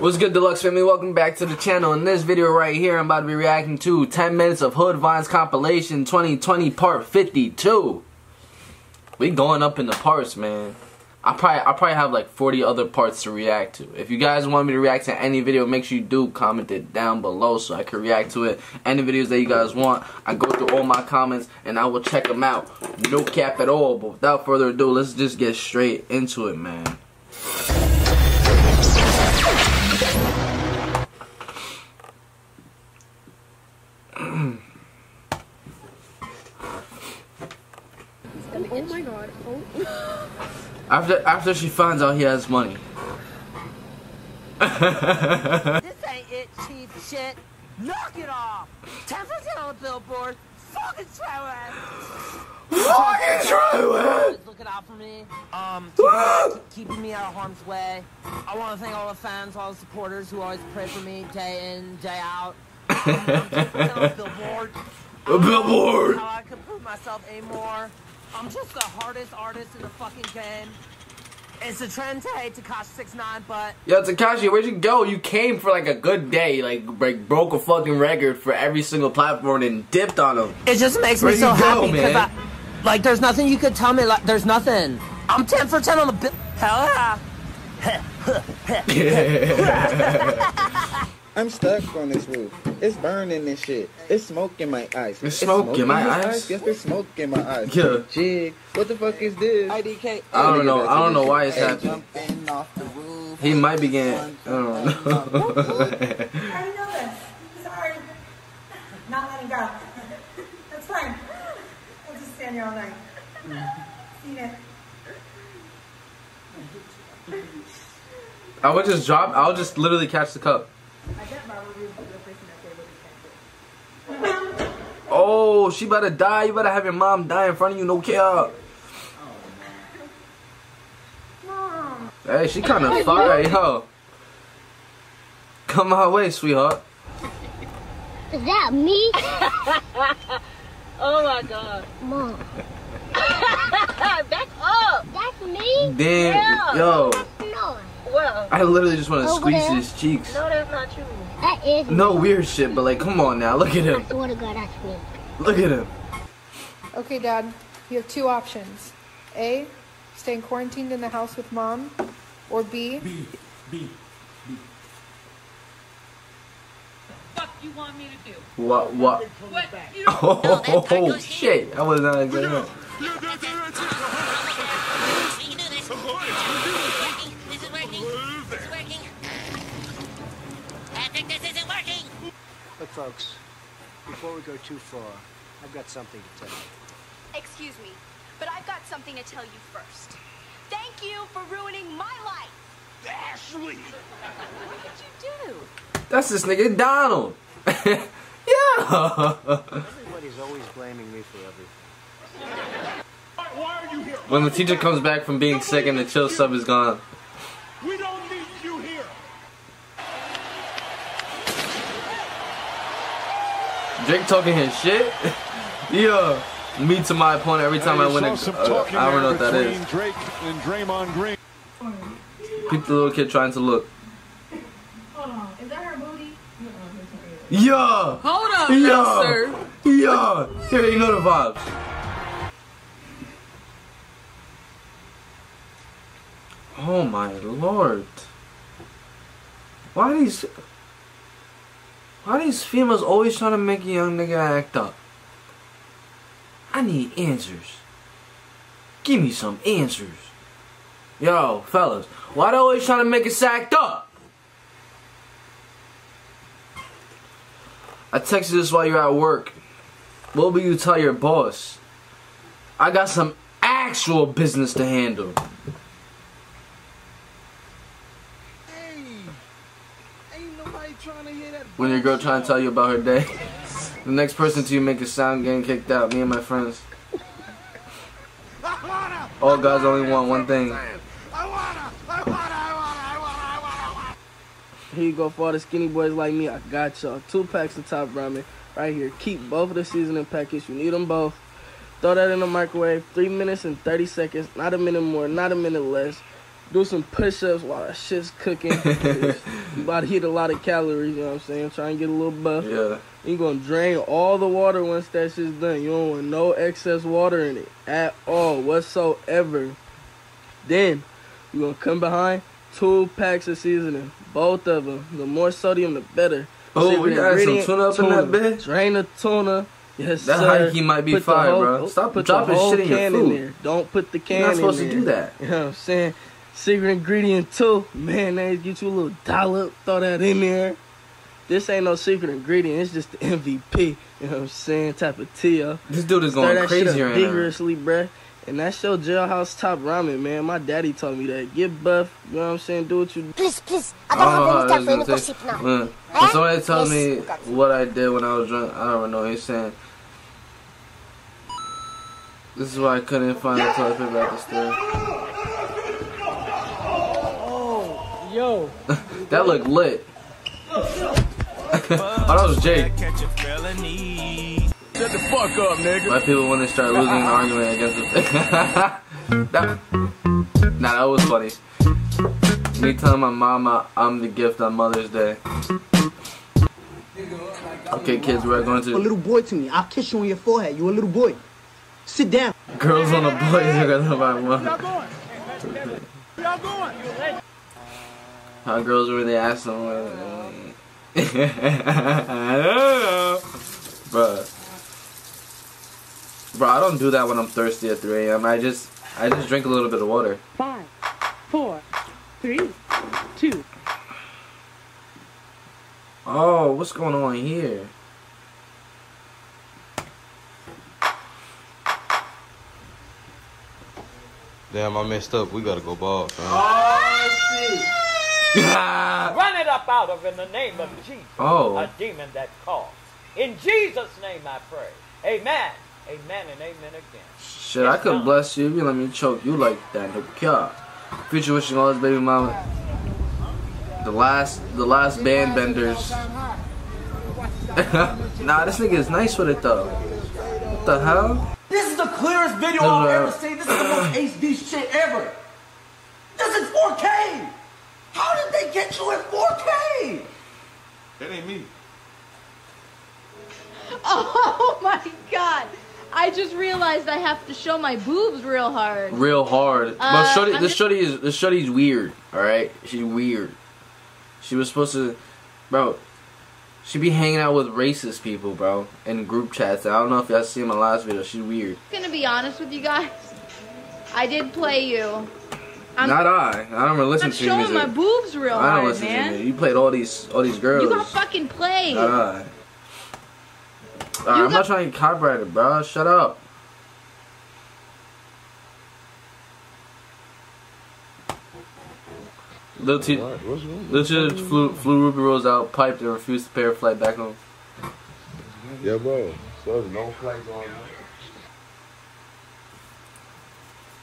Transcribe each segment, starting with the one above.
What's good, Deluxe family? Welcome back to the channel. In this video right here, I'm about to be reacting to 10 minutes of Hood Vines compilation 2020 part 52. We going up in the parts, man. I probably I probably have like 40 other parts to react to. If you guys want me to react to any video, make sure you do comment it down below so I can react to it. Any videos that you guys want, I go through all my comments and I will check them out. No cap at all. But without further ado, let's just get straight into it, man. After after she finds out he has money. This ain't it, cheap shit. Knock it off. 10% on the billboard. Fucking try Fucking try it. Looking out for me. Um, keep, keeping me out of harm's way. I want to thank all the fans, all the supporters who always pray for me day in, day out. Um, 10% on the billboard. A billboard. How I could prove myself anymore. I'm just the hardest artist in the fucking game. It's a trend today six nine, but Yo, Tekashi, where'd you go? You came for like a good day, like, like broke a fucking record for every single platform and dipped on them. It just makes Where me so go, happy because? I, like, there's nothing you could tell me. Like, there's nothing. I'm ten for ten on the bill. Hell yeah. I'm stuck on this roof. It's burning and shit. It's smoke in my eyes. It's smoke in my this eyes? Yes, there's smoke in my eyes. Yeah. Jig. What the fuck is this? IDK. I don't know. I don't know why it's happening. off the roof. He might be getting. I don't know. I know this. Sorry. Not letting go. That's fine. I'll just stand here all night. Eat it. I would just drop. I'll just literally catch the cup. I bet Robert Reed is the person that they would be Oh, she better die. You better have your mom die in front of you. No care. Mom. Hey, she kind of oh, fire, yo. Come my way, sweetheart. Is that me? Oh my god. Mom. Back up. That's me? Damn, Yeah. yo. No. Well, I literally just want to squeeze there. his cheeks. no, that's not true. That is me. Weird shit, but like, come on now. Look at I him. swear to God, that's me. Look at him. Okay, Dad, you have two options. A, staying quarantined in the house with mom, or B, B. B. Fuck you want me to do? What? What? What? You oh, don't Oh, oh shit! I was not expecting that. We can do this. This is working. This is working. This is working. Patrick, this isn't working. Look, folks, before we go too far, I've got something to tell you. Excuse me, but I've got something to tell you first. Thank you for ruining my life. Ashley. What did you do? That's this nigga Donald. yeah. Everybody's always blaming me for everything. Why are you here? when the teacher comes back from being sick and the chill sub is gone. We don't need you here. Drake talking his shit. yeah. Me to my opponent every time I win a. Uh, I don't know what that is. Drake and Draymond Green. Peep the little kid trying to look. Hold on. Is that her booty? Yeah. Hold on, Yeah. no, sir. Yeah. Here you know the vibes. Oh my lord. Why these Why these females always trying to make a young nigga act up? I need answers. Give me some answers. Yo, fellas, why they always trying to make us act up? I texted this while you're at work. What will you tell your boss? I got some actual business to handle. When your girl trying to tell you about her day, the next person to you make a sound getting kicked out. Me and my friends. All guys only want one thing. Here you go for all the skinny boys like me. I got y'all. Two packs of top ramen right here. Keep both of the seasoning packets. You need them both. Throw that in the microwave. Three minutes and 30 seconds. Not a minute more. Not a minute less. Do some push-ups while that shit's cooking. you about to eat a lot of calories, you know what I'm saying? Try and get a little buff. Yeah. You gonna drain all the water once that shit's done. You don't want no excess water in it at all whatsoever. Then you gonna come behind two packs of seasoning, both of them. The more sodium, the better. Oh, we got some tuna up in that bitch? Drain the tuna. Yes, That sir. hikey might be Put fire, whole- bro. Oh, Stop put dropping the whole shit in your food. there. Don't put the can in there. You're not supposed to do that. You know what I'm saying? Secret ingredient too. Mayonnaise, get you a little dollop, throw that in there. This ain't no secret ingredient. It's just the MVP. You know what I'm saying? Type of tea. This dude is Stir going that shit crazy up right now. vigorously, bruh. And that's your jailhouse top ramen, man. My daddy told me that. Get buff. You know what I'm saying? Do what you Please, please. I don't know how that's gonna take. When, when somebody tells me what I did when I was drunk, I don't know. He's saying, "This is why I couldn't find the toilet paper at the store." Oh, yo. that looked lit. oh, that was Jake. Shut the fuck up, nigga. Why people when they start losing an argument against the that, Nah, that was funny. Me telling my mama I'm the gift on Mother's Day. Okay, kids, we're going to. a little boy to me. I'll kiss you on your forehead. You a little boy. Sit down. girls on a boys together by one. How girls really ask them? I don't know, bruh. Bro, I don't do that when I'm thirsty at 3 a.m. I just, I just drink a little bit of water. Five, four, three, two. Oh, what's going on here? Damn, I messed up. We gotta go ball, fam. Oh, Run it up out of in the name of Jesus. Oh. A demon that calls. In Jesus' name I pray. Amen. Amen and amen again. Shit, I could bless you if you let me choke you like that. No care. Future wishing all his baby mama. The last, the last band benders. nah, this nigga is nice with it though. What the hell? This is the clearest video I've ever seen. This is the most HD shit ever. This is 4K. How did they get you in 4K? That ain't me. Oh my god. I just realized I have to show my boobs real hard. Real hard. but Uh, shorty, I'm this just- shorty is this shorty's weird. All right, she's weird. She was supposed to, bro. She be hanging out with racist people, bro, in group chats. I don't know if y'all seen my last video. She's weird. gonna be honest with you guys. I did play you. I'm Not I. I don't really listen I'm to your showing my boobs real I don't hard, listen to man. your music. You played all these all these girls. You got fucking played. Not I. Alright, I'm not trying to get copyrighted, bro. Shut up. Little T, Little T flew, flew Ruby Rose out, piped, and refused to pay her flight back home. Yeah, bro. So there's no flights on.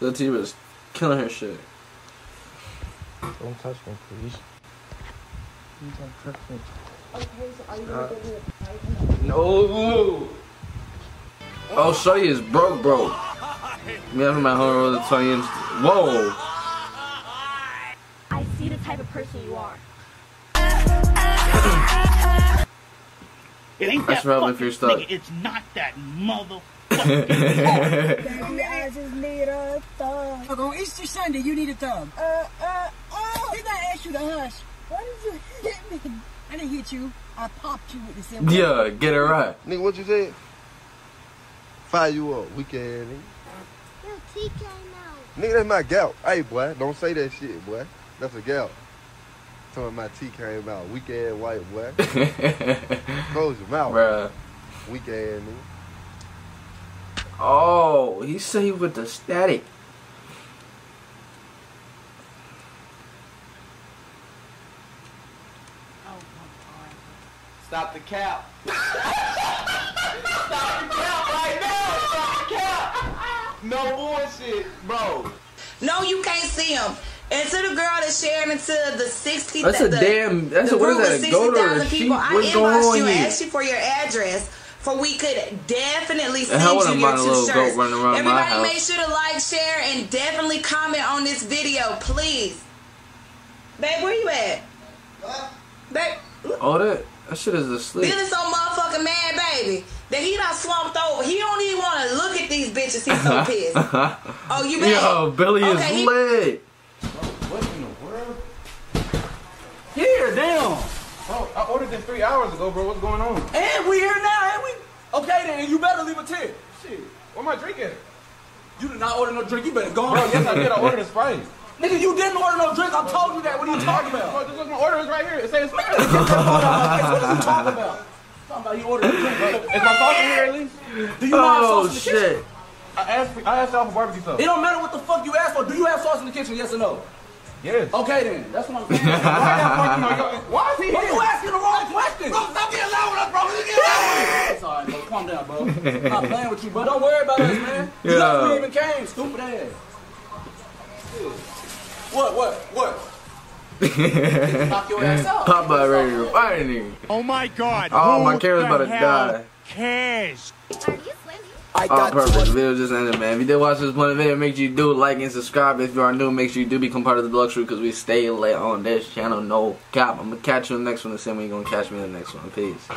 Little T was killing her shit. Don't touch me, please. You Don't touch me. Okay, so are you going to pay me? No. Oh, Shorty is broke, broke. Me having my home roll the 20 inch. Whoa. I see the type of person you are. It ain't That's that relevant fucking for your stuff. nigga. It's not that mother. Baby, I just need a thug. On Easter Sunday, you need a thug. Uh, uh, oh. Did I ask you to hush? Why did you hit me? I didn't hit you. I popped you with the symbol. Yeah, get it right. Nigga, what you said? Fire you up, weekend nigga. Your teeth came out. Nigga, that's my gout. Hey, boy, don't say that shit, boy. That's a gout. Some of my teeth came out. Weak ass white boy. Close your mouth. Bruh. Weak ass nigga. Oh, he said he with the static. Stop the cap. Stop the cap right now. Stop the cap. No bullshit, bro. No, you can't see them. And to the girl that's sharing it to the 60, That's the, a damn- that's the a- what is group that, of a goat or a 60,000 people, sheep? I What's going inboxed on you and here? asked you for your address for we could definitely send hell you wouldn't your mind a two little shirts. goat running around my Everybody house. make sure to like, share, and definitely comment on this video, please. Babe, where you at? What? Babe, Oh, that that shit is asleep. Billy's so motherfucking mad, baby, that he done slumped over. He don't even want to look at these bitches. He's so pissed. Oh, you back? Yo, Billy is Okay, he- lit. What in the world? Here, damn. Bro, I ordered this three hours ago, bro. What's going on? And we here now, and we. Okay then, you better leave a tip. Shit, where my drink at? You did not order no drink. You better go. Bro, yes I did. I ordered a Sprite. Nigga, you didn't order no drink. I told you that. What are you talking about? this was my order. It's right here. It says Sprite. What are you talking about? Talking about you ordered a drink. Is my sauce in here at least? Do you not have Oh sauce in the kitchen? shit. I asked, I asked y'all for barbecue sauce. It don't matter what the fuck you asked for. Do you have sauce in the kitchen? Yes or no? Yes. Okay then. That's what I'm saying. Why the fuck you like- Why is he Bro, here? you asking the wrong question. Bro, stop being loud with us, bro. You get loud. It's alright, bro. Calm down, bro. I'm not playing with you, bro. Don't worry about us, man. You guys we even came, stupid ass. What, what, what? Knock your ass out. Popeye ready to fight a. Oh my god. Oh, my who camera's about to hell die. Cares. Oh, perfect. The video just ended, man. If you did watch this one video, make sure you do like and subscribe. If you are new, make sure you do become part of the Deluxe Crew because we stay late on this channel. No cap. I'm going to catch you in the next one the same way you're going to catch me in the next one. Peace.